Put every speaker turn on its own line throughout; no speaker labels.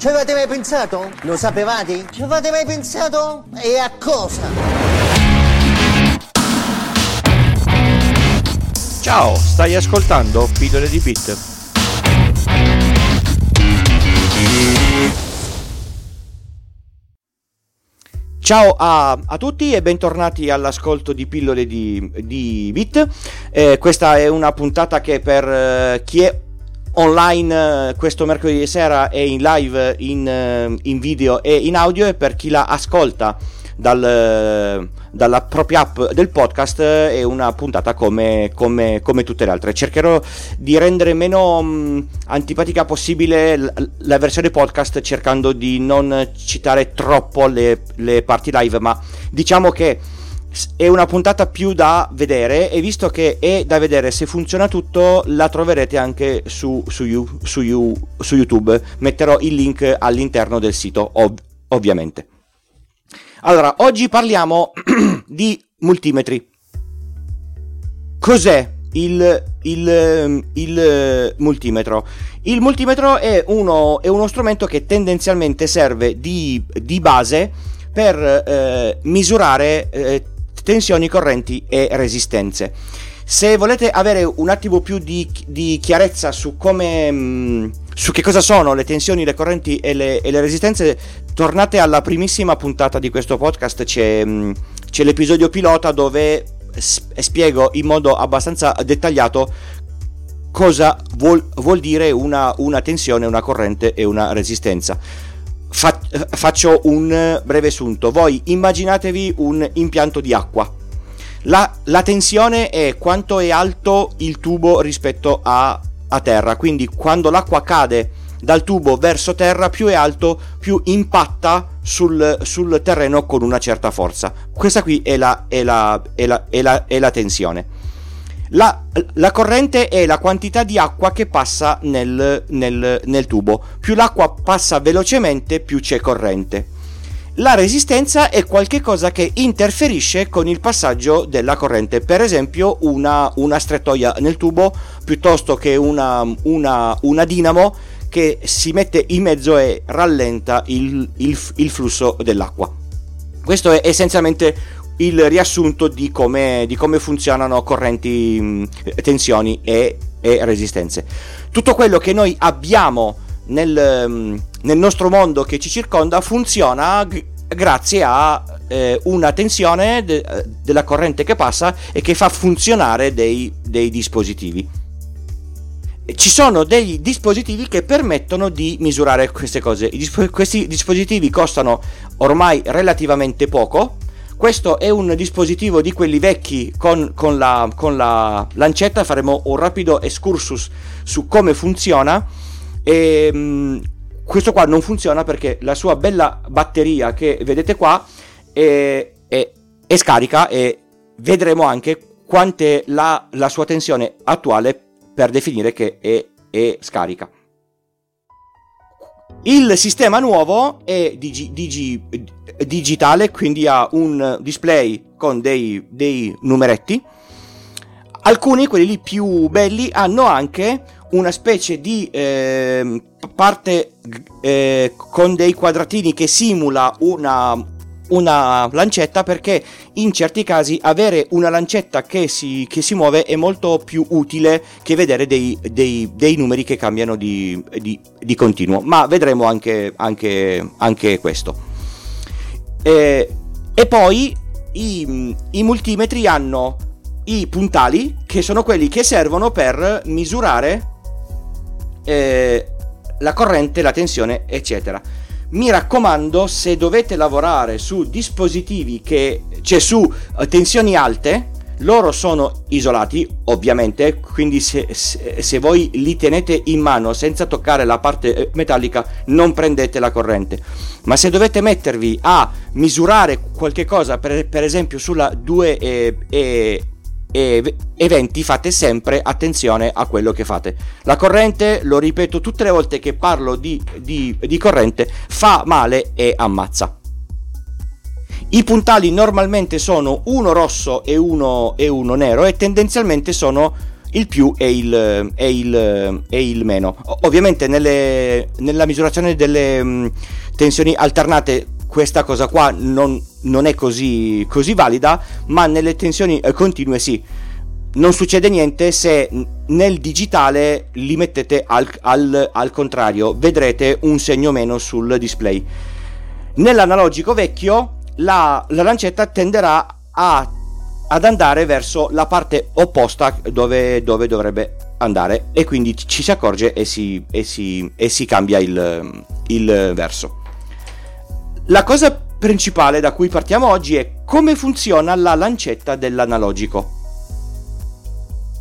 Ci avete mai pensato? Lo sapevate? Ci avete mai pensato? E a cosa?
Ciao, stai ascoltando Pillole di Bit. Ciao a, a, tutti e bentornati all'ascolto di pillole di, di Bit. Eh, questa è una puntata che per eh, chi è online eh, questo mercoledì sera è in live, in, eh, in, video e in audio e per chi la ascolta dal, eh, dalla propria app del podcast è una puntata come, come, come tutte le altre. Cercherò di rendere meno mh, antipatica possibile la, la, versione podcast cercando di non citare troppo le, le parti live, ma diciamo che è una puntata più da vedere e visto che è da vedere se funziona tutto la troverete anche su, su, su, su YouTube. Metterò il link all'interno del sito ov- ovviamente. Allora oggi parliamo di multimetri. Cos'è il, il, il, multimetro? Il multimetro è uno, è uno strumento che tendenzialmente serve di, di base per eh, misurare eh, tensioni, correnti e resistenze. Se volete avere un attimo più di, di chiarezza su come mm, su che cosa sono le tensioni, le correnti e le, e le, resistenze, tornate alla primissima puntata di questo podcast. C'è, mm, c'è l'episodio pilota dove spiego in modo abbastanza dettagliato cosa vuol, vuol dire una, una tensione, una corrente e una resistenza Fa- faccio un breve sunto. Voi immaginatevi un impianto di acqua. La, la, tensione è quanto è alto il tubo rispetto a, a terra, quindi quando l'acqua cade dal tubo verso terra, più è alto, più impatta sul, sul terreno con una certa forza. Questa qui è la, è la, è la, è la, è la tensione. La, la, corrente è la quantità di acqua che passa nel, nel, nel tubo. Più l'acqua passa velocemente, più c'è corrente. La resistenza è qualcosa che interferisce con il passaggio della corrente, per esempio una, una strettoia nel tubo piuttosto che una, una, una, dinamo che si mette in mezzo e rallenta il, il, il flusso dell'acqua. Questo è essenzialmente il riassunto di come, di come funzionano correnti, mm, tensioni e, e, resistenze. Tutto quello che noi abbiamo nel, mm, nel nostro mondo che ci circonda funziona g- grazie a eh, una tensione de- della corrente che passa e che fa funzionare dei, dei dispositivi ci sono degli dispositivi che permettono di misurare queste cose. Disp- questi dispositivi costano ormai relativamente poco, questo è un dispositivo di quelli vecchi con, con, la, con la lancetta, faremo un rapido excursus su come funziona. E, mh, questo qua non funziona perché la sua bella batteria che vedete qua è, è, è scarica e vedremo anche quant'è la, la sua tensione attuale per definire che è, è scarica. Il sistema nuovo è digi, digi, digitale, quindi ha un display con dei, dei numeretti. Alcuni, quelli lì più belli, hanno anche una specie di eh, parte eh, con dei quadratini che simula una, una lancetta perché in certi casi avere una lancetta che si, che si muove è molto più utile che vedere dei, dei, dei numeri che cambiano di, di, di, continuo ma vedremo anche, anche, anche questo. E, e poi i, i multimetri hanno i puntali che sono quelli che servono per misurare eh, la corrente, la tensione eccetera mi raccomando se dovete lavorare su dispositivi che cioè su uh, tensioni alte loro sono isolati ovviamente quindi se, se, se, voi li tenete in mano senza toccare la parte eh, metallica non prendete la corrente. Ma se dovete mettervi a misurare qualche cosa per, per esempio sulla 2 e, e e eventi fate sempre attenzione a quello che fate. La corrente, lo ripeto tutte le volte che parlo di, di, di corrente, fa male e ammazza. I puntali normalmente sono uno rosso e uno, e uno nero e tendenzialmente sono il più e il, e il, e il meno. Ovviamente nelle, nella misurazione delle tensioni alternate questa cosa qua non, non è così, così, valida, ma nelle tensioni eh, continue sì. Non succede niente se nel digitale li mettete al, al, al contrario, vedrete un segno meno sul display. Nell'analogico vecchio la, la lancetta tenderà a, ad andare verso la parte opposta dove, dove, dovrebbe andare e quindi ci si accorge e si, e si, e si cambia il, il verso. La cosa principale da cui partiamo oggi è come funziona la lancetta dell'analogico.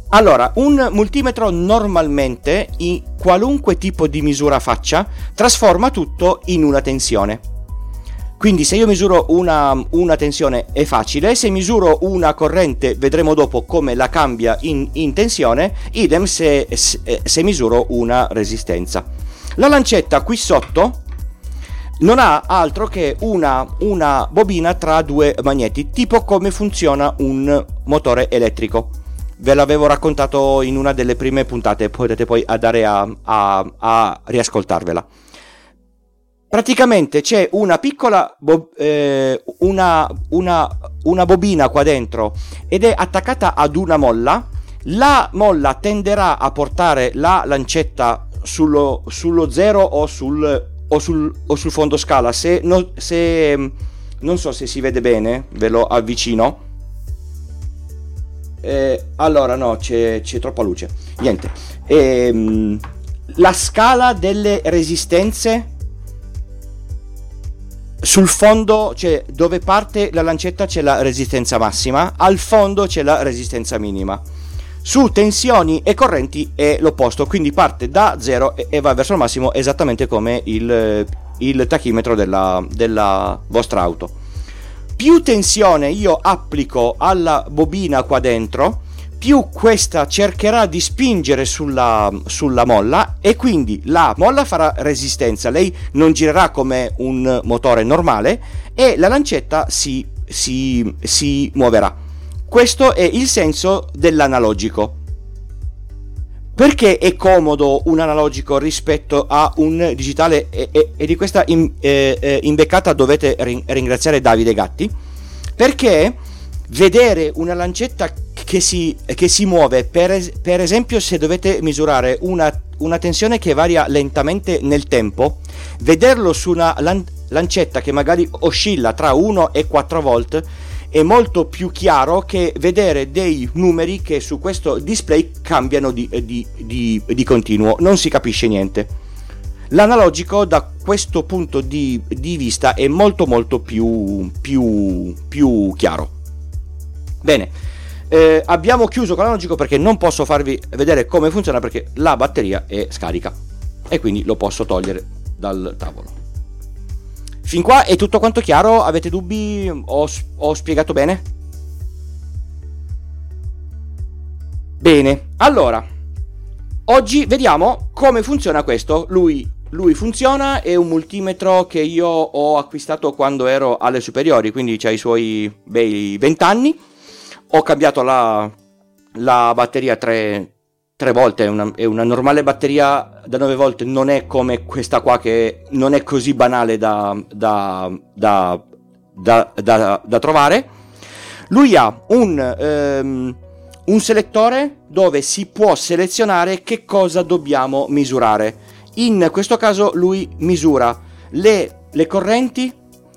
Allora, un multimetro normalmente, in qualunque tipo di misura faccia, trasforma tutto in una tensione. Quindi se io misuro una, una, tensione è facile, se misuro una corrente vedremo dopo come la cambia in, in tensione, idem se, se, se, misuro una resistenza. La lancetta qui sotto non ha altro che una, una bobina tra due magneti, tipo come funziona un motore elettrico. Ve l'avevo raccontato in una delle prime puntate, potete poi andare a, a, a riascoltarvela. Praticamente c'è una piccola bo- eh, una, una, una bobina qua dentro ed è attaccata ad una molla. La molla tenderà a portare la lancetta sullo, sullo zero o sul, o sul, o sul fondo scala. Se, no, se, non so se si vede bene, ve lo avvicino. Eh, allora, no, c'è, c'è, troppa luce. Niente. Eh, la scala delle resistenze sul fondo, cioè dove parte la lancetta c'è la resistenza massima, al fondo c'è la resistenza minima. Su tensioni e correnti è l'opposto, quindi parte da zero e va verso il massimo esattamente come il, il tachimetro della, della vostra auto. Più tensione io applico alla bobina qua dentro, più questa cercherà di spingere sulla, sulla, molla e quindi la molla farà resistenza, lei non girerà come un motore normale e la lancetta si, si, si muoverà. Questo è il senso dell'analogico. Perché è comodo un analogico rispetto a un digitale e, e, e di questa in, eh, eh imbeccata dovete ringraziare Davide Gatti? Perché vedere una lancetta che si, che si muove, per, per, esempio se dovete misurare una, una, tensione che varia lentamente nel tempo, vederlo su una lan- lancetta che magari oscilla tra 1 e 4 volt è molto più chiaro che vedere dei numeri che su questo display cambiano di, di, di, di continuo, non si capisce niente. L'analogico da questo punto di, vista è molto molto più, più, più chiaro. Bene, eh, abbiamo chiuso con l'analogico perché non posso farvi vedere come funziona perché la batteria è scarica e quindi lo posso togliere dal tavolo. Fin qua è tutto quanto chiaro? Avete dubbi? Ho, ho spiegato bene? Bene, allora, oggi vediamo come funziona questo. Lui, lui funziona, è un multimetro che io ho acquistato quando ero alle superiori, quindi ha i suoi bei 20 anni ho cambiato la, la batteria tre, tre volte, è una, è una, normale batteria da 9 volte, non è come questa qua che non è così banale da, da, da, da trovare. Lui ha un, um, un selettore dove si può selezionare che cosa dobbiamo misurare. In questo caso lui misura le, le correnti,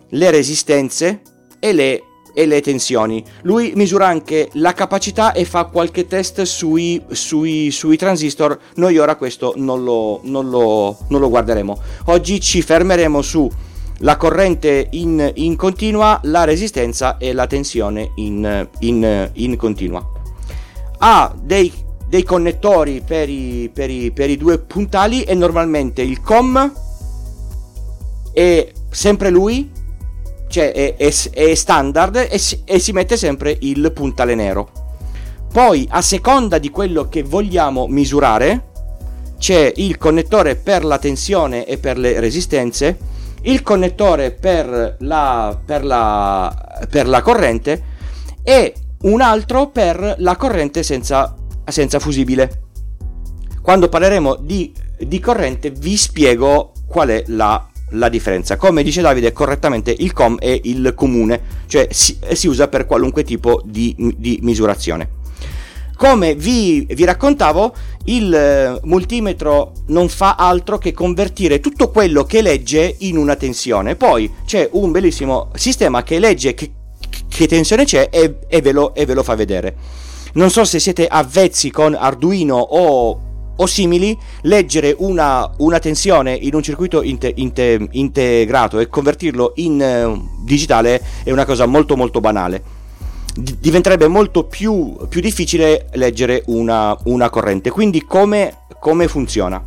le resistenze e le e le tensioni. Lui misura anche la capacità e fa qualche test sui, sui, sui transistor. Noi ora questo non lo, non, lo, non lo, guarderemo. Oggi ci fermeremo su la corrente in, in continua, la resistenza e la tensione in, in, in continua. Ha dei, dei connettori per i, per, i, per i due puntali e normalmente il COM è sempre lui cioè è, è, è standard e e si mette sempre il puntale nero. Poi a seconda di quello che vogliamo misurare c'è il connettore per la tensione e per le resistenze, il connettore per la, per la, per la corrente e un altro per la corrente senza senza fusibile. Quando parleremo di, di corrente vi spiego qual è la, la, differenza. Come dice Davide correttamente, il COM è il comune, cioè si, si usa per qualunque tipo di, di misurazione. Come vi, vi, raccontavo, il eh, multimetro non fa altro che convertire tutto quello che legge in una tensione. Poi c'è un bellissimo sistema che legge che, che tensione c'è e, e, ve lo, e, ve lo, fa vedere. Non so se siete avvezzi con Arduino o, o simili, leggere una, una, tensione in un circuito inte, inte, integrato e convertirlo in uh, digitale è una cosa molto molto banale diventerebbe molto più, più difficile leggere una, una corrente. Quindi come, come, funziona?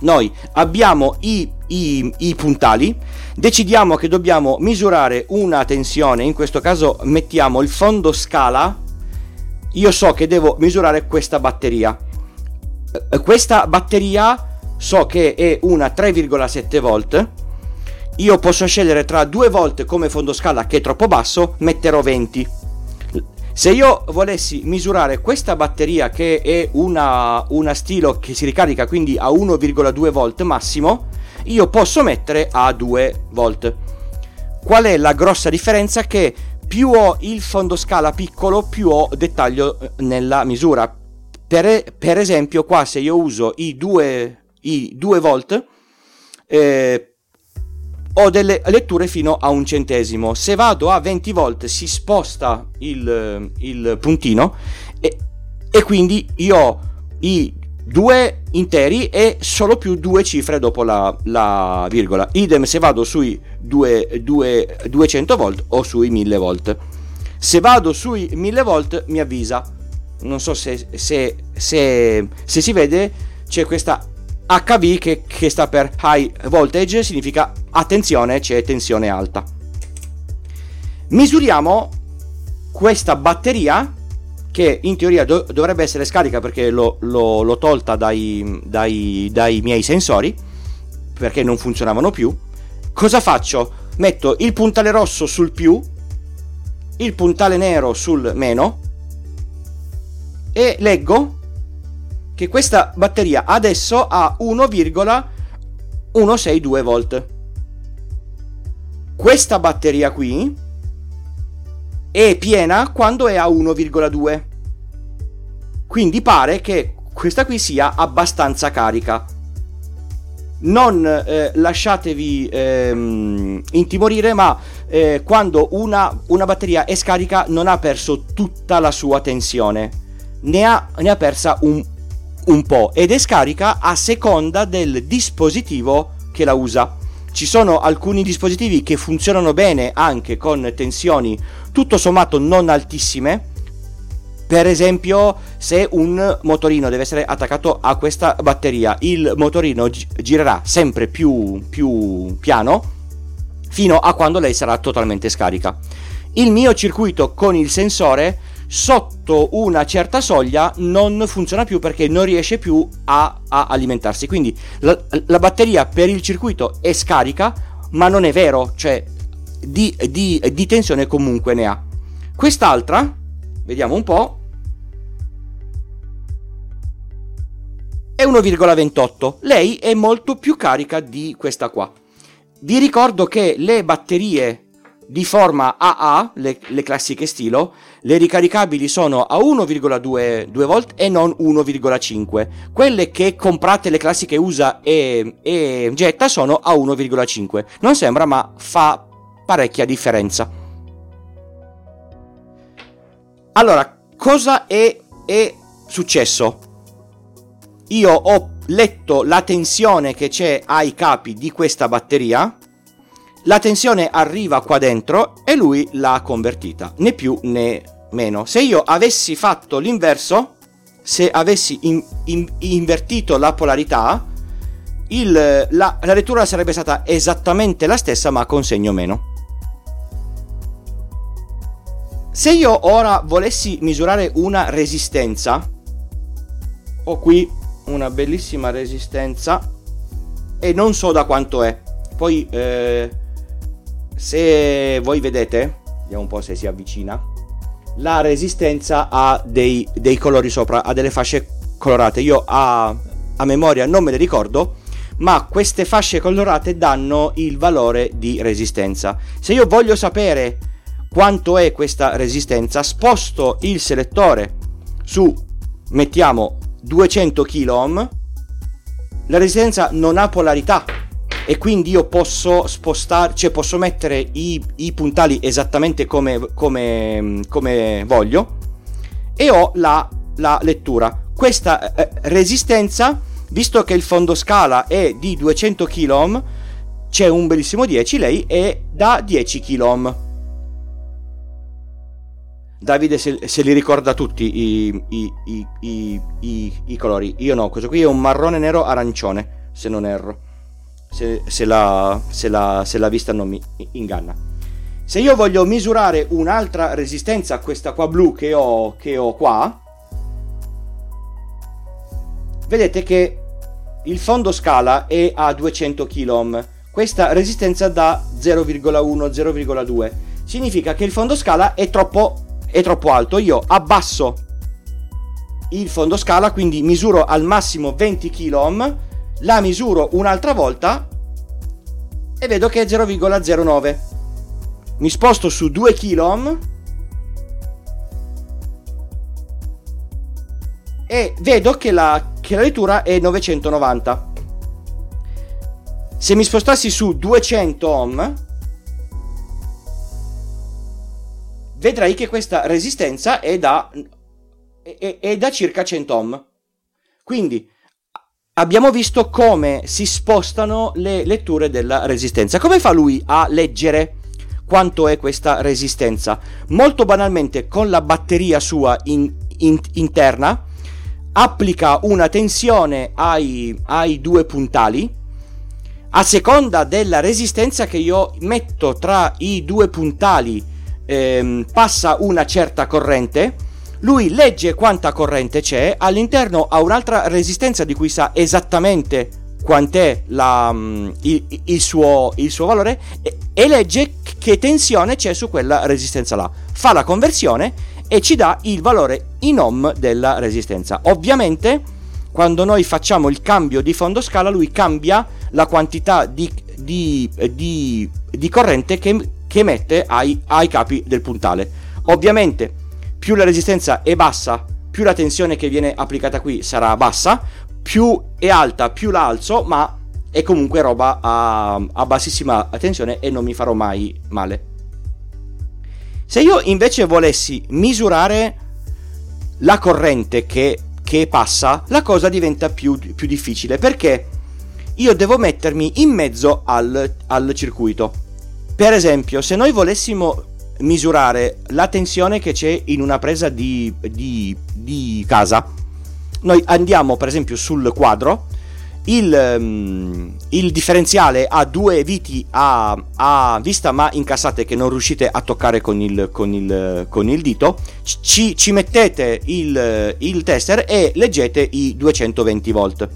Noi abbiamo i, i, i, puntali, decidiamo che dobbiamo misurare una tensione, in questo caso mettiamo il fondo scala, io so che devo misurare questa batteria. Eh, questa batteria so che è una 3,7 volt. Io posso scegliere tra 2 volt come fondo scala che è troppo basso, metterò 20 se io volessi misurare questa batteria che è una, una stilo che si ricarica quindi a 1,2 volt massimo, io posso mettere a 2 volt. Qual è la grossa differenza? Che più ho il fondo scala piccolo, più ho dettaglio eh, nella misura. Per, per esempio, qua se io uso i 2, i 2 volt, eh, ho delle letture fino a un centesimo. Se vado a 20 volt si sposta il, il puntino e, e, quindi io ho i due interi e solo più due cifre dopo la, la virgola. Idem se vado sui due, due, 200 volt o sui 1000 volt. Se vado sui 1000 volt mi avvisa. Non so se, se, se, se si vede, c'è questa HV che, che sta per High Voltage significa attenzione c'è tensione alta. Misuriamo questa batteria che in teoria do- dovrebbe essere scarica perché l'ho, l'ho, l'ho tolta dai, dai, dai miei sensori perché non funzionavano più. Cosa faccio? Metto il puntale rosso sul più, il puntale nero sul meno e leggo che questa batteria adesso ha 1,162 volt. Questa batteria qui è piena quando è a 1,2. Quindi pare che questa qui sia abbastanza carica. Non eh, lasciatevi ehm, intimorire, ma eh, quando una, una batteria è scarica non ha perso tutta la sua tensione, ne ha, ne ha persa un un po' ed è scarica a seconda del dispositivo che la usa. Ci sono alcuni dispositivi che funzionano bene anche con tensioni tutto sommato non altissime. Per esempio, se un motorino deve essere attaccato a questa batteria, il motorino gi- girerà sempre più, più piano fino a quando lei sarà totalmente scarica. Il mio circuito con il sensore sotto una certa soglia non funziona più perché non riesce più a, a alimentarsi. Quindi la, la, batteria per il circuito è scarica, ma non è vero, cioè di, di, di tensione comunque ne ha. Quest'altra, vediamo un po', è 1,28. Lei è molto più carica di questa qua. Vi ricordo che le batterie di forma AA, le, le, classiche stilo, le ricaricabili sono a 1,2 volt e non 1,5. Quelle che comprate le classiche USA e, e getta sono a 1,5. Non sembra, ma fa parecchia differenza. Allora, cosa è, è successo? Io ho letto la tensione che c'è ai capi di questa batteria la tensione arriva qua dentro e lui l'ha convertita, né più né meno. Se io avessi fatto l'inverso, se avessi in, in, invertito la polarità, il, la, la lettura sarebbe stata esattamente la stessa ma con segno meno. Se io ora volessi misurare una resistenza, ho qui una bellissima resistenza e non so da quanto è. Poi eh, se voi vedete, vediamo un po' se si avvicina, la resistenza ha dei, dei colori sopra, ha delle fasce colorate. Io a, a memoria non me le ricordo, ma queste fasce colorate danno il valore di resistenza. Se io voglio sapere quanto è questa resistenza, sposto il selettore su, mettiamo 200 kOhm, la resistenza non ha polarità e quindi io posso spostare, cioè posso mettere i, i puntali esattamente come, come, come, voglio e ho la, la lettura. Questa eh, resistenza, visto che il fondo scala è di 200 kOhm, c'è un bellissimo 10, lei è da 10 kOhm. Davide se, se, li ricorda tutti i, i, i, i, colori. Io no, questo qui è un marrone nero arancione, se non erro. Se, se, la, se, la, se la vista non mi inganna. Se io voglio misurare un'altra resistenza questa qua blu che ho, che ho qua, vedete che il fondo scala è a 200 kOhm. Questa resistenza da 0,1-0,2 significa che il fondo scala è troppo è troppo alto, io abbasso il fondo scala, quindi misuro al massimo 20 kOhm, la misuro un'altra volta e vedo che è 0,09. Mi sposto su 2 kOhm e vedo che la, che la lettura è 990. Se mi spostassi su 200 ohm vedrai che questa resistenza è da, è, è da circa 100 ohm. Quindi abbiamo visto come si spostano le letture della resistenza. Come fa lui a leggere quanto è questa resistenza? Molto banalmente con la batteria sua in, in, interna applica una tensione ai, ai due puntali a seconda della resistenza che io metto tra i due puntali ehm, passa una certa corrente, lui legge quanta corrente c'è, all'interno ha un'altra resistenza di cui sa esattamente quant'è la, mm, il, il, suo, il, suo, valore e, e legge che tensione c'è su quella resistenza là. Fa la conversione e ci dà il valore in ohm della resistenza. Ovviamente quando noi facciamo il cambio di fondo scala lui cambia la quantità di, di, di, di corrente che, che mette ai, ai capi del puntale. Ovviamente più la resistenza è bassa, più la tensione che viene applicata qui sarà bassa, più è alta, più la alzo, ma è comunque roba a, a bassissima tensione e non mi farò mai male. Se io invece volessi misurare la corrente che, che passa, la cosa diventa più, più, difficile perché io devo mettermi in mezzo al, al circuito. Per esempio, se noi volessimo misurare la tensione che c'è in una presa di, di, di casa, noi andiamo per esempio sul quadro, il, um, il differenziale ha due viti a, a, vista ma incassate che non riuscite a toccare con il, con il, con il dito, ci, ci mettete il, il tester e leggete i 220 volt.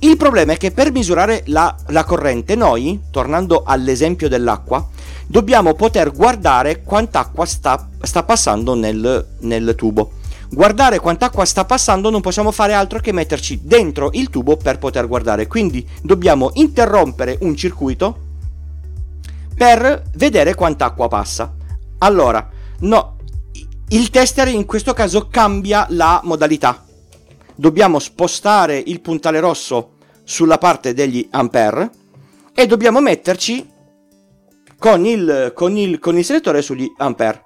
Il problema è che per misurare la, la corrente noi, tornando all'esempio dell'acqua, dobbiamo poter guardare quant'acqua sta, sta passando nel, nel tubo. Guardare quant'acqua sta passando non possiamo fare altro che metterci dentro il tubo per poter guardare. Quindi dobbiamo interrompere un circuito per vedere quant'acqua passa. Allora, no, il tester in questo caso cambia la modalità. Dobbiamo spostare il puntale rosso sulla parte degli ampere e dobbiamo metterci con il, con il, con il selettore sugli ampere.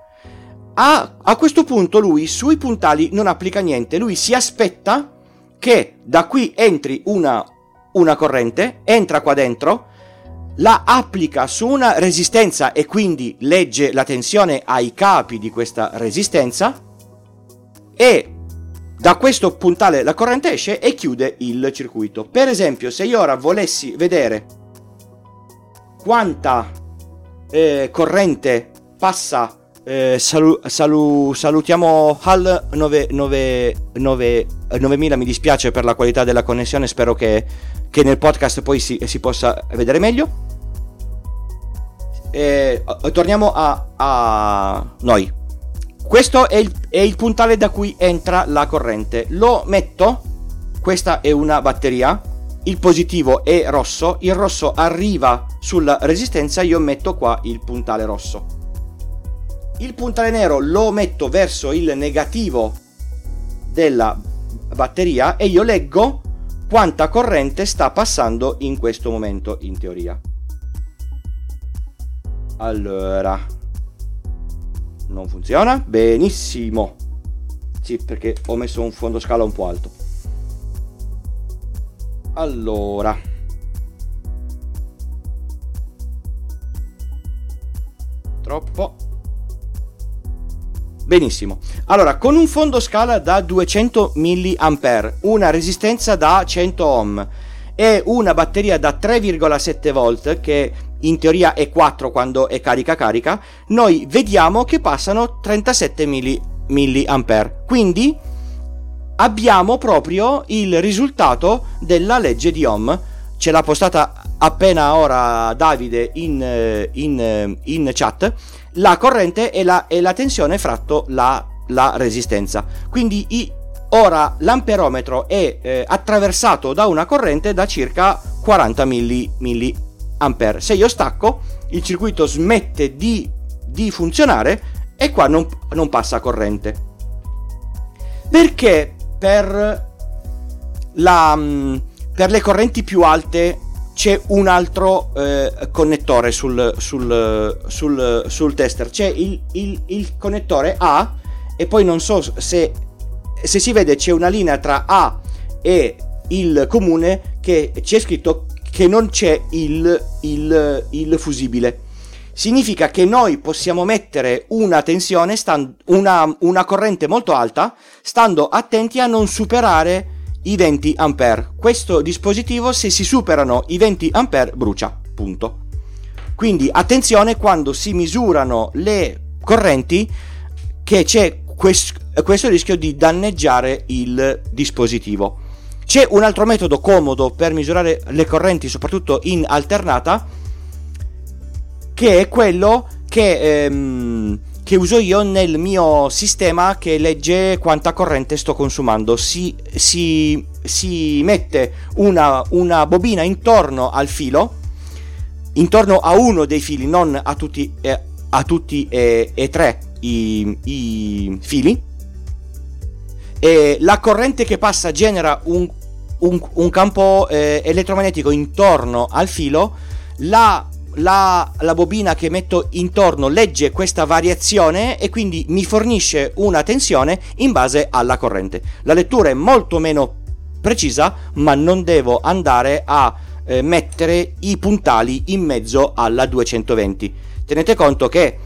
A, a questo punto lui sui puntali non applica niente, lui si aspetta che da qui entri una, una corrente, entra qua dentro, la applica su una resistenza e quindi legge la tensione ai capi di questa resistenza e da questo puntale la corrente esce e chiude il circuito. Per esempio, se io ora volessi vedere quanta eh, corrente passa, eh, salu- salu- salutiamo HAL 9000, mi dispiace per la qualità della connessione, spero che, che nel podcast poi si, si, possa vedere meglio. Eh, torniamo a, a noi questo è il, è il puntale da cui entra la corrente. Lo metto, questa è una batteria, il positivo è rosso, il rosso arriva sulla resistenza, io metto qua il puntale rosso. Il puntale nero lo metto verso il negativo della batteria e io leggo quanta corrente sta passando in questo momento in teoria. Allora, non funziona? Benissimo. Sì, perché ho messo un fondo scala un po' alto. Allora. Troppo. Benissimo. Allora, con un fondo scala da 200 mA, una resistenza da 100 ohm e una batteria da 3,7 volt che in teoria è 4 quando è carica carica, noi vediamo che passano 37 mA. Quindi abbiamo proprio il risultato della legge di Ohm. Ce l'ha postata appena ora Davide in, in, in chat. La corrente è la, è la tensione fratto la, la resistenza. Quindi i, ora l'amperometro è eh, attraversato da una corrente da circa 40 milli, ampere. Se io stacco, il circuito smette di, di funzionare e qua non, non passa corrente. Perché per, la, mm, per le correnti più alte c'è un altro eh, connettore sul, sul, sul, sul, tester. C'è il, il, il, connettore A e poi non so se, se si vede c'è una linea tra A e il comune che c'è scritto che non c'è il, il, il fusibile. Significa che noi possiamo mettere una tensione, stand, una, una corrente molto alta, stando attenti a non superare i 20 A. Questo dispositivo, se si superano i 20 A, brucia. Punto. Quindi attenzione quando si misurano le correnti che c'è questo, questo rischio di danneggiare il dispositivo. C'è un altro metodo comodo per misurare le correnti, soprattutto in alternata, che è quello che, ehm, che uso io nel mio sistema che legge quanta corrente sto consumando. Si, si, si mette una, una bobina intorno al filo, intorno a uno dei fili, non a tutti, eh, a tutti e, e tre i, i fili. E la corrente che passa genera un, un, un campo eh, elettromagnetico intorno al filo, la, la, la, bobina che metto intorno legge questa variazione e quindi mi fornisce una tensione in base alla corrente. La lettura è molto meno precisa, ma non devo andare a eh, mettere i puntali in mezzo alla 220. Tenete conto che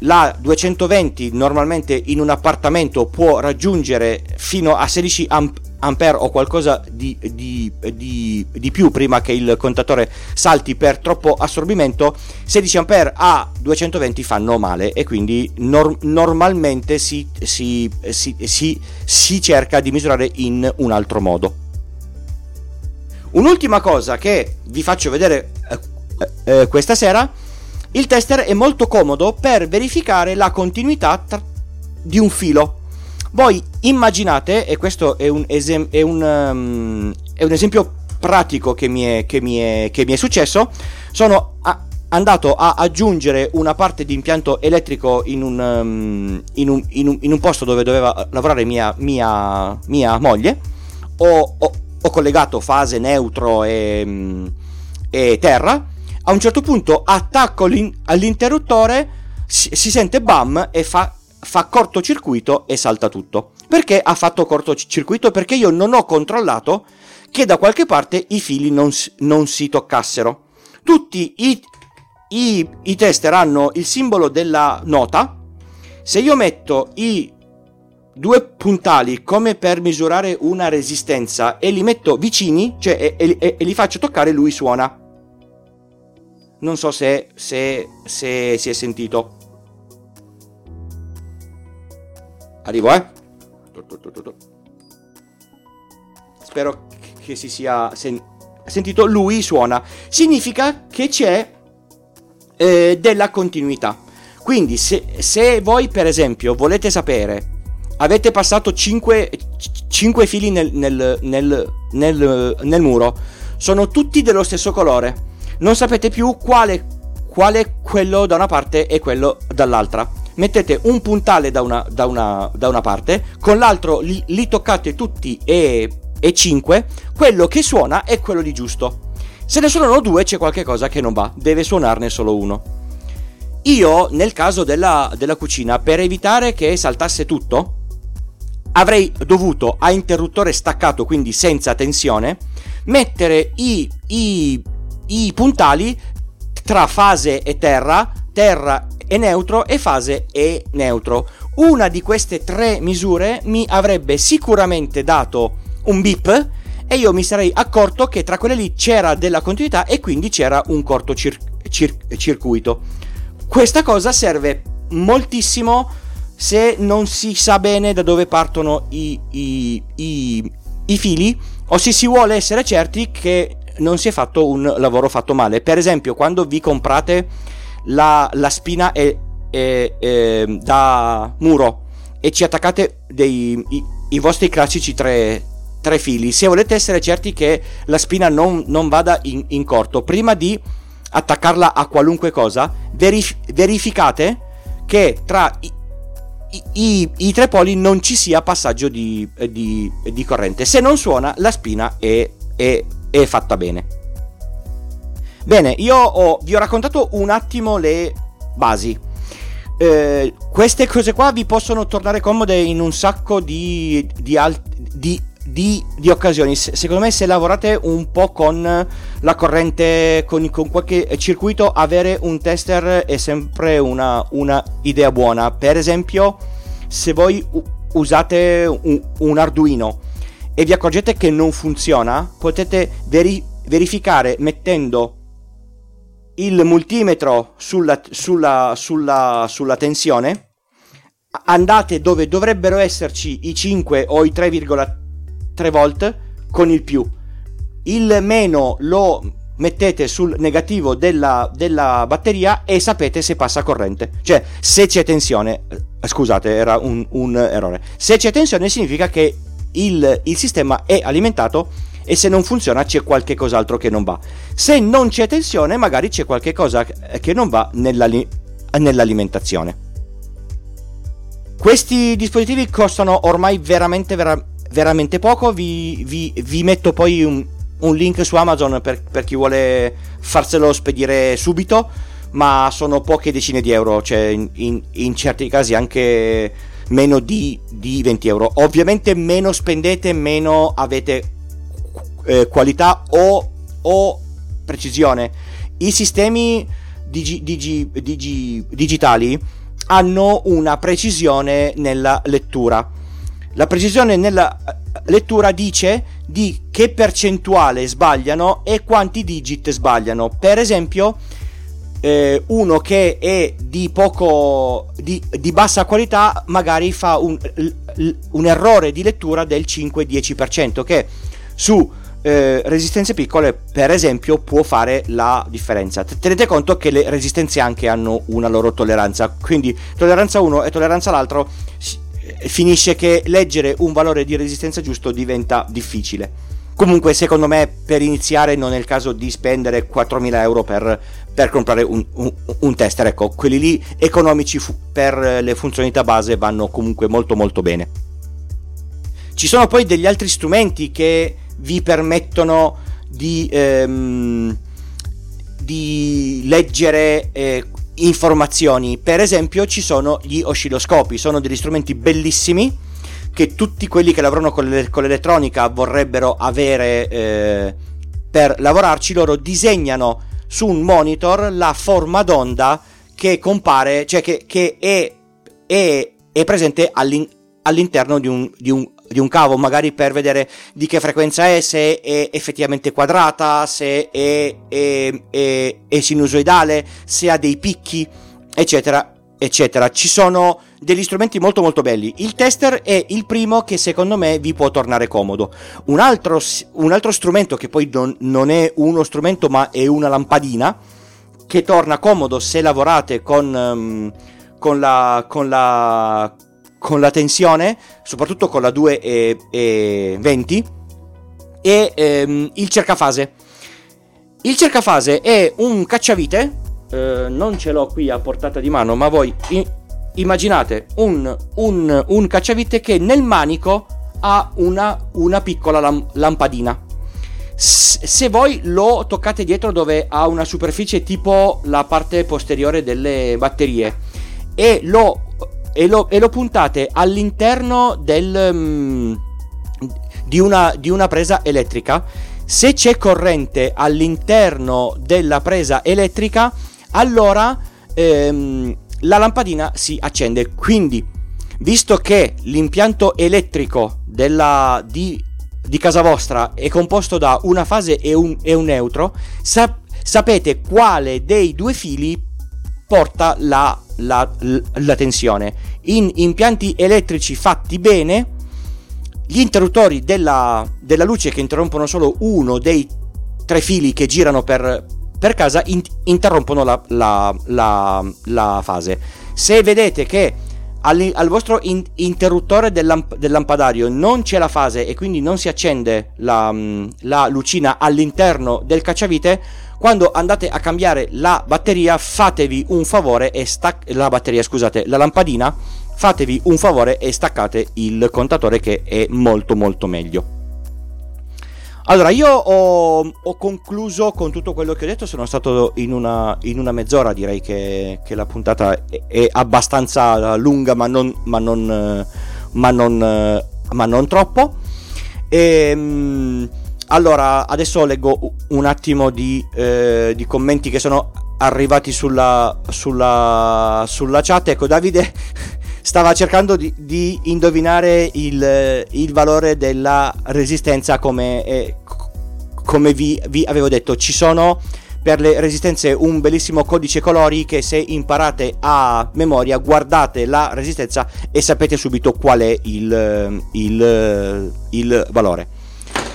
la 220 normalmente in un appartamento può raggiungere fino a 16 amp- ampere o qualcosa di, di, di, di, più prima che il contatore salti per troppo assorbimento 16 ampere a 220 fanno male e quindi nor- normalmente si, si, si, si, cerca di misurare in un altro modo. Un'ultima cosa che vi faccio vedere eh, eh, questa sera il tester è molto comodo per verificare la continuità tra- di un filo. Voi immaginate, e questo è un, esem- è un, um, è un esempio pratico che mi è, che mi è, che mi è successo, sono a- andato a aggiungere una parte di impianto elettrico in un, um, in un, in un, in un posto dove doveva lavorare mia, mia, mia moglie, ho, ho, ho, collegato fase, neutro e, um, e, terra, a un certo punto attacco all'interruttore, si, si sente bam e fa fa cortocircuito e salta tutto. Perché ha fatto cortocircuito? Perché io non ho controllato che da qualche parte i fili non, non si toccassero. Tutti i, i, i tester hanno il simbolo della nota. Se io metto i due puntali come per misurare una resistenza e li metto vicini, cioè e, e, e li faccio toccare, lui suona. Non so se, se, se si è sentito. Arrivo, eh. Spero che si sia sen- sentito. Lui suona. Significa che c'è eh, della continuità. Quindi se, se voi per esempio volete sapere avete passato 5, 5 fili nel, nel, nel, nel, muro, sono tutti dello stesso colore, non sapete più quale, quale quello da una parte e quello dall'altra. Mettete un puntale da una, da una, da una parte, con l'altro li, li toccate tutti e, e 5, quello che suona è quello di giusto. Se ne suonano due c'è qualcosa che non va, deve suonarne solo uno. Io, nel caso della, della cucina, per evitare che saltasse tutto, avrei dovuto a interruttore staccato, quindi senza tensione, mettere i, i, i puntali tra fase e terra, terra e neutro e fase e neutro. Una di queste tre misure mi avrebbe sicuramente dato un bip e io mi sarei accorto che tra quelle lì c'era della continuità e quindi c'era un cortocircuito. Questa cosa serve moltissimo se non si sa bene da dove partono i, i, i, i fili o se si vuole essere certi che non si è fatto un lavoro fatto male. Per esempio, quando vi comprate la, la spina e, e, e, da muro e ci attaccate dei, i, i vostri classici tre, tre, fili, se volete essere certi che la spina non, non vada in, in, corto, prima di attaccarla a qualunque cosa, verif- verificate che tra i, i, i, i, tre poli non ci sia passaggio di, di, di corrente. Se non suona, la spina è, è, è fatta bene. Bene, io ho, vi ho raccontato un attimo le basi. Eh, queste cose qua vi possono tornare comode in un sacco di, di, alt, di di, di, occasioni. Secondo me, se lavorate un po' con la corrente, con, con qualche circuito, avere un tester è sempre una, una idea buona. Per esempio, se voi usate un, un, Arduino e vi accorgete che non funziona, potete veri, verificare mettendo il multimetro sulla, sulla, sulla, sulla tensione andate dove dovrebbero esserci i 5 o i 3,3 3 volt con il più. Il meno lo mettete sul negativo della, della, batteria e sapete se passa corrente. Cioè, se c'è tensione, eh, scusate, era un, un errore. Se c'è tensione significa che il, il, sistema è alimentato e se non funziona c'è qualche cos'altro che non va. Se non c'è tensione, magari c'è qualche cosa che non va nell'ali- nell'alimentazione. Questi dispositivi costano ormai veramente, vera- veramente poco. Vi, vi, vi metto poi un, un, link su Amazon per, per, chi vuole farselo spedire subito. Ma sono poche decine di euro, cioè in, in, in certi casi anche meno di, di, 20 euro. Ovviamente meno spendete, meno avete eh, qualità o, o, precisione. I sistemi digi, digi, digi, digitali hanno una precisione nella lettura la precisione nella eh, lettura dice di che percentuale sbagliano e quanti digit sbagliano. Per esempio, eh, uno che è di poco di, di bassa qualità magari fa un, un, errore di lettura del 5-10% che su eh, resistenze piccole per esempio può fare la differenza tenete conto che le resistenze anche hanno una loro tolleranza quindi tolleranza 1 e tolleranza l'altro finisce che leggere un valore di resistenza giusto diventa difficile. Comunque, secondo me, per iniziare non è il caso di spendere 4.000 euro per, per comprare un, un, un, tester. Ecco, quelli lì economici fu- per le funzionalità base vanno comunque molto molto bene. Ci sono poi degli altri strumenti che vi permettono di, ehm, di leggere eh, informazioni. Per esempio ci sono gli oscilloscopi, sono degli strumenti bellissimi che tutti quelli che lavorano con, le, con l'elettronica vorrebbero avere eh, per lavorarci. Loro disegnano su un monitor la forma d'onda che compare, cioè che, che è, è, è, presente all'in, all'interno di un, di un di un cavo, magari per vedere di che frequenza è, se è effettivamente quadrata, se è, è, è, è sinusoidale, se ha dei picchi, eccetera, eccetera. Ci sono degli strumenti molto molto belli. Il tester è il primo che secondo me vi può tornare comodo. Un altro, un altro strumento che poi non, non, è uno strumento ma è una lampadina che torna comodo se lavorate con, um, con, la, con, la, con la tensione, soprattutto con la 2 e, e 20, e um, il cercafase. Il cercafase è un cacciavite, eh, non ce l'ho qui a portata di mano, ma voi immaginate un, un, un, cacciavite che nel manico ha una, una piccola lam- lampadina. Se voi lo toccate dietro dove ha una superficie tipo la parte posteriore delle batterie e lo, e lo, e lo puntate all'interno del, um, di, una, di una presa elettrica, se c'è corrente all'interno della presa elettrica, allora ehm, la lampadina si accende. Quindi, visto che l'impianto elettrico della, di di casa vostra è composto da una fase e un, e un neutro, sap- sapete quale dei due fili porta la, la, la tensione. In impianti elettrici fatti bene, gli interruttori della, della, luce che interrompono solo uno dei tre fili che girano per, per casa in, interrompono la, la, la, la, fase. Se vedete che al, al vostro in, interruttore del, lamp, del, lampadario non c'è la fase e quindi non si accende la, mm, la lucina all'interno del cacciavite, quando andate a cambiare la batteria fatevi un favore e stac- la batteria scusate la lampadina fatevi un favore e staccate il contatore che è molto molto meglio allora, io ho, ho, concluso con tutto quello che ho detto, sono stato in una, in una mezz'ora, direi che, che la puntata è, è, abbastanza lunga, ma non, ma non, ma non, ma non troppo. E, ehm, allora, adesso leggo un attimo di, eh, di commenti che sono arrivati sulla, sulla, sulla chat. Ecco, Davide stava cercando di, di indovinare il, il, valore della resistenza come, eh, come vi, vi, avevo detto. Ci sono per le resistenze un bellissimo codice colori che se imparate a memoria guardate la resistenza e sapete subito qual è il, il, il valore.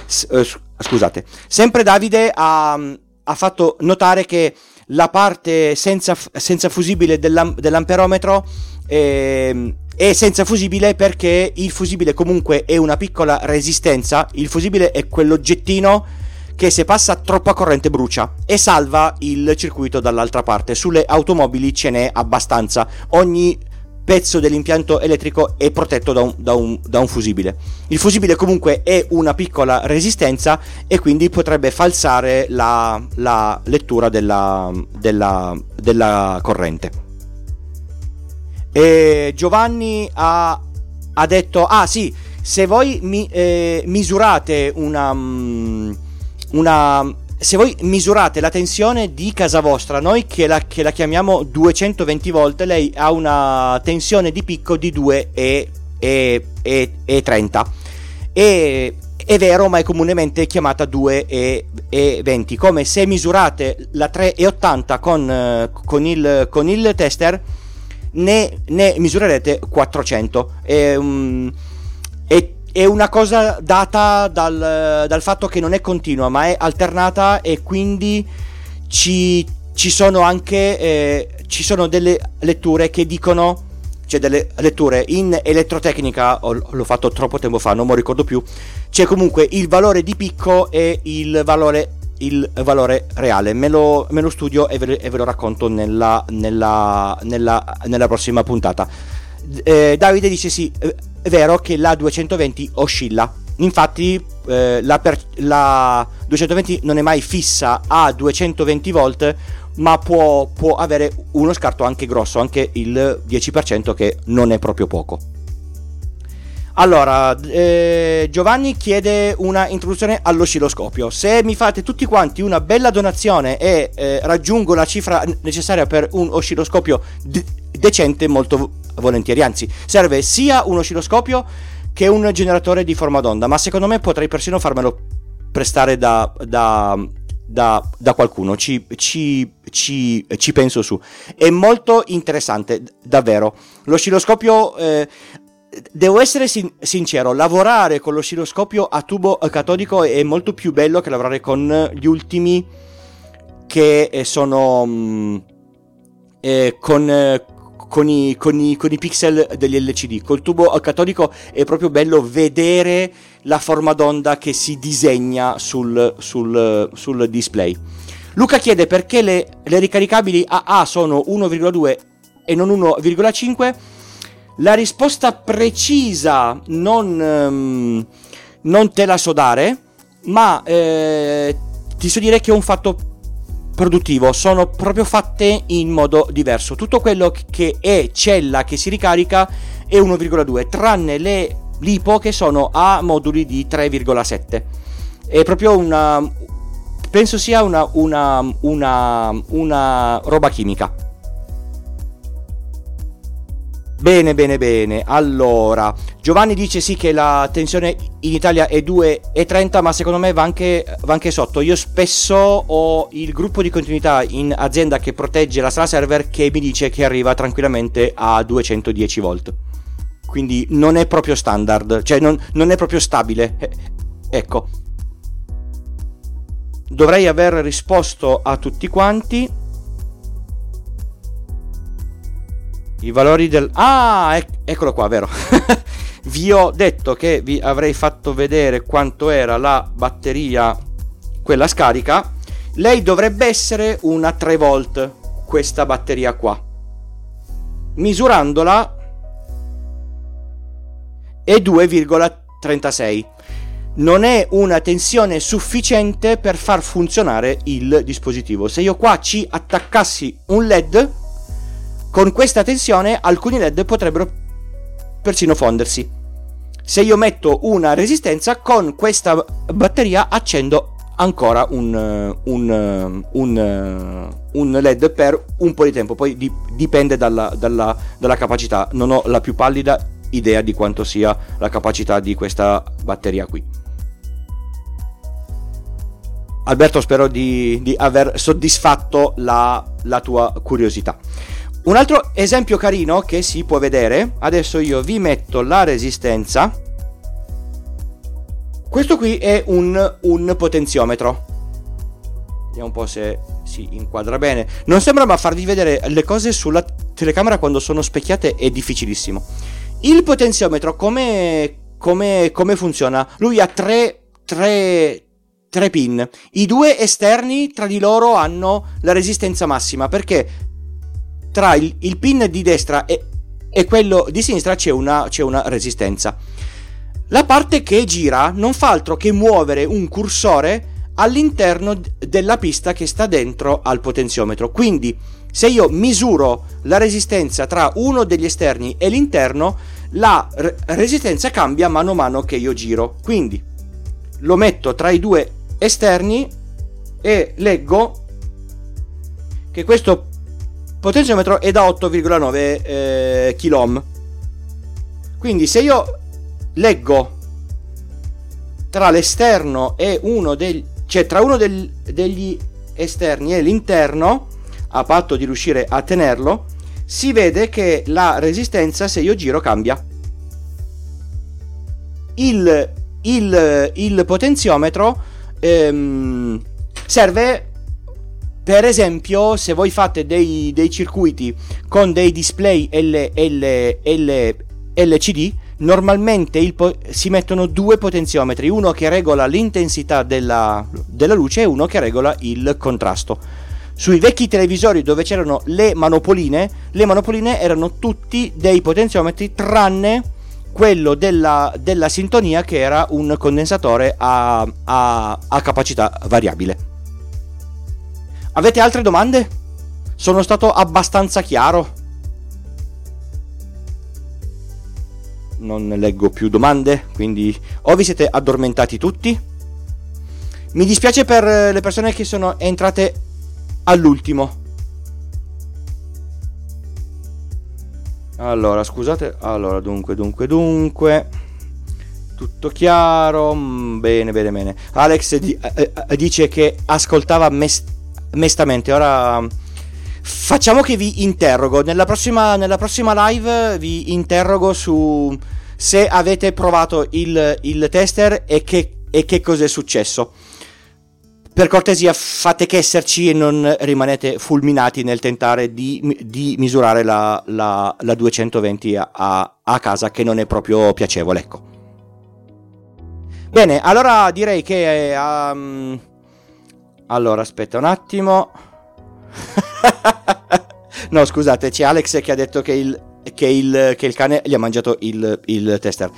S- eh, scusate. Sempre Davide ha, ha fatto notare che la parte senza, senza fusibile dell'am, dell'amperometro eh, è senza fusibile perché il fusibile comunque è una piccola resistenza, il fusibile è quell'oggettino che se passa troppa corrente brucia e salva il circuito dall'altra parte. Sulle automobili ce n'è abbastanza. Ogni pezzo dell'impianto elettrico è protetto da un, da, un, da un, fusibile. Il fusibile comunque è una piccola resistenza e quindi potrebbe falsare la, la lettura della, della, della corrente. E Giovanni ha, ha, detto, ah sì, se voi mi, eh, misurate una, mm, una... Se voi misurate la tensione di casa vostra, noi che la, che la chiamiamo 220 volt, lei ha una tensione di picco di 2 e, e, e, e 30. E, è vero, ma è comunemente chiamata 2 e, e 20. Come se misurate la 3,80 con, con, il, con il tester, ne, ne misurerete 400. È, um, è, è, una cosa data dal, dal, fatto che non è continua, ma è alternata e quindi ci, ci sono anche eh, ci sono delle letture che dicono c'è delle letture in elettrotecnica, l'ho fatto troppo tempo fa, non mi ricordo più, c'è comunque il valore di picco e il valore il valore reale. Me lo, me lo studio e ve, e ve, lo racconto nella, nella, nella, nella prossima puntata. Eh, Davide dice sì, è vero che la 220 oscilla. Infatti eh, la, per, la 220 non è mai fissa a 220 volt, ma può, può avere uno scarto anche grosso, anche il 10% che non è proprio poco. Allora, eh, Giovanni chiede una introduzione all'oscilloscopio. Se mi fate tutti quanti una bella donazione e eh, raggiungo la cifra necessaria per un oscilloscopio d- decente, molto volentieri. Anzi, serve sia un oscilloscopio che un generatore di forma d'onda. Ma secondo me potrei persino farmelo prestare da, da, da, da qualcuno. Ci, ci, ci, ci, penso su. È molto interessante, davvero. L'oscilloscopio. Eh, devo essere sin- sincero, lavorare con l'oscilloscopio a tubo catodico è molto più bello che lavorare con gli ultimi che eh, sono mh, eh, con, eh, con, i, con, i, con, i, pixel degli LCD. Col tubo catodico è proprio bello vedere la forma d'onda che si disegna sul, sul, sul display. Luca chiede perché le, le ricaricabili AA sono 1,2 e non 1,5. La risposta precisa non, um, non te la so dare, ma eh, ti so dire che è un fatto produttivo, sono proprio fatte in modo diverso. Tutto quello che è cella che si ricarica è 1,2, tranne le lipo che sono a moduli di 3,7. È proprio una. Penso sia una, una, una, una roba chimica. Bene, bene, bene. Allora, Giovanni dice sì che la tensione in Italia è 2,30, ma secondo me va anche, va anche, sotto. Io spesso ho il gruppo di continuità in azienda che protegge la sala server che mi dice che arriva tranquillamente a 210 volt. Quindi non è proprio standard, cioè non, non è proprio stabile. Eh, ecco. Dovrei aver risposto a tutti quanti. I valori del... Ah, ec- eccolo qua, vero. vi ho detto che vi avrei fatto vedere quanto era la batteria, quella scarica. Lei dovrebbe essere una 3 volt, questa batteria qua. Misurandola è 2,36. Non è una tensione sufficiente per far funzionare il dispositivo. Se io qua ci attaccassi un LED, con questa tensione alcuni LED potrebbero persino fondersi. Se io metto una resistenza, con questa batteria accendo ancora un, un, un, un LED per un po' di tempo. Poi dipende dalla, dalla, dalla capacità. Non ho la più pallida idea di quanto sia la capacità di questa batteria qui. Alberto, spero di, di aver soddisfatto la, la tua curiosità. Un altro esempio carino che si può vedere, adesso io vi metto la resistenza. Questo qui è un, un potenziometro. Vediamo un po' se si inquadra bene. Non sembra ma farvi vedere le cose sulla telecamera quando sono specchiate è difficilissimo. Il potenziometro come, come, come funziona? Lui ha tre, tre, tre pin. I due esterni tra di loro hanno la resistenza massima perché tra il, il pin di destra e, e, quello di sinistra c'è una, c'è una resistenza. La parte che gira non fa altro che muovere un cursore all'interno della pista che sta dentro al potenziometro. Quindi, se io misuro la resistenza tra uno degli esterni e l'interno, la re- resistenza cambia mano a mano che io giro. Quindi, lo metto tra i due esterni e leggo che questo potenziometro è da 8,9 eh, kΩ. Quindi se io leggo tra l'esterno e uno degli cioè tra uno del, degli esterni e l'interno, a patto di riuscire a tenerlo, si vede che la resistenza se io giro cambia. Il, il, il potenziometro ehm, serve per esempio, se voi fate dei, dei circuiti con dei display L, L, L, LCD, normalmente po- si mettono due potenziometri, uno che regola l'intensità della, della luce e uno che regola il contrasto. Sui vecchi televisori dove c'erano le manopoline, le manopoline erano tutti dei potenziometri tranne quello della, della sintonia che era un condensatore a, a, a capacità variabile. Avete altre domande? Sono stato abbastanza chiaro? Non leggo più domande, quindi o vi siete addormentati tutti? Mi dispiace per le persone che sono entrate all'ultimo. Allora, scusate. Allora, dunque, dunque, dunque. Tutto chiaro. Mm, bene, bene, bene. Alex di- eh, eh, dice che ascoltava me, st- mestamente, ora facciamo che vi interrogo. Nella prossima, nella prossima live vi interrogo su se avete provato il, il tester e che, e che cosa è successo. per cortesia fate che esserci e non rimanete fulminati nel tentare di, di misurare la, la, la 220 a, a, casa che non è proprio piacevole ecco bene allora direi che um, allora aspetta un attimo no scusate c'è Alex che ha detto che il, che il, che il cane gli ha mangiato il, il tester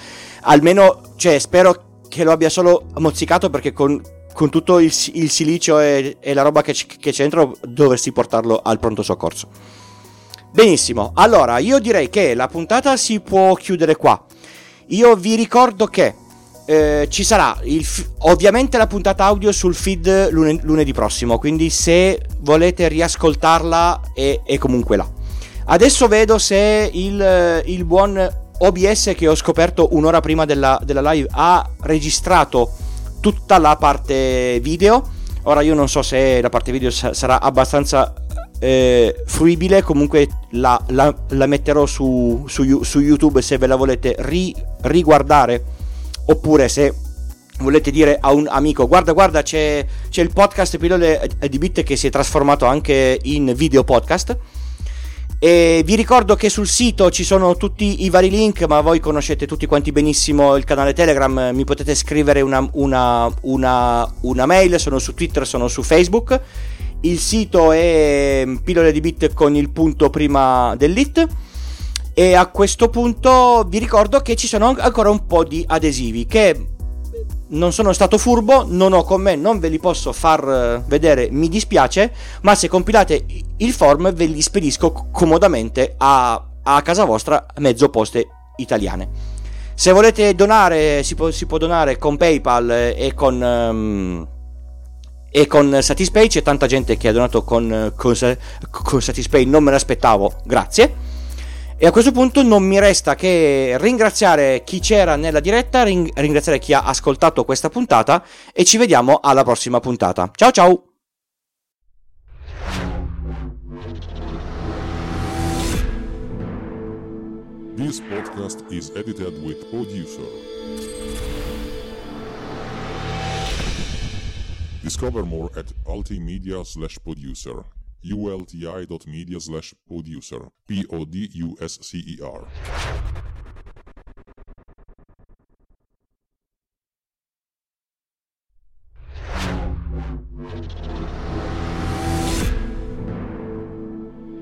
almeno cioè spero che lo abbia solo mozzicato perché con con tutto il, il silicio e, e, la roba che, che c'è dentro dovresti portarlo al pronto soccorso. Benissimo, allora io direi che la puntata si può chiudere qua. Io vi ricordo che eh, ci sarà il, ovviamente la puntata audio sul feed lune, lunedì prossimo, quindi se volete riascoltarla è, è comunque là. Adesso vedo se il, il, buon OBS che ho scoperto un'ora prima della, della live ha registrato tutta la parte video. Ora io non so se la parte video sarà abbastanza eh, fruibile, comunque la, la, la metterò su, su, su, YouTube se ve la volete ri, riguardare oppure se volete dire a un amico guarda guarda c'è, c'è il podcast pillole di bit che si è trasformato anche in video podcast e vi ricordo che sul sito ci sono tutti i vari link, ma voi conoscete tutti quanti benissimo il canale Telegram, mi potete scrivere una, una, una, una mail, sono su Twitter, sono su Facebook. Il sito è pillole di bit con il punto prima dell'it. E a questo punto vi ricordo che ci sono ancora un po' di adesivi che non sono stato furbo, non ho con me, non ve li posso far eh, vedere, mi dispiace, ma se compilate il form ve li spedisco comodamente a, a casa vostra mezzo poste italiane. Se volete donare, si può, si può donare con PayPal e con, um, e con Satispay. C'è tanta gente che ha donato con, con, con Satispay, non me l'aspettavo, grazie. E a questo punto non mi resta che ringraziare chi c'era nella diretta, ring- ringraziare chi ha ascoltato questa puntata e ci vediamo alla prossima puntata. Ciao ciao! This podcast is edited with producer. Discover more at altimedia slash producer. ulti.media slash producer. P-O-D-U-S-C-E-R.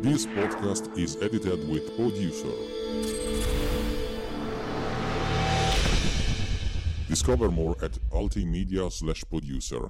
This podcast is edited with producer. Discover more at ultimedia slash producer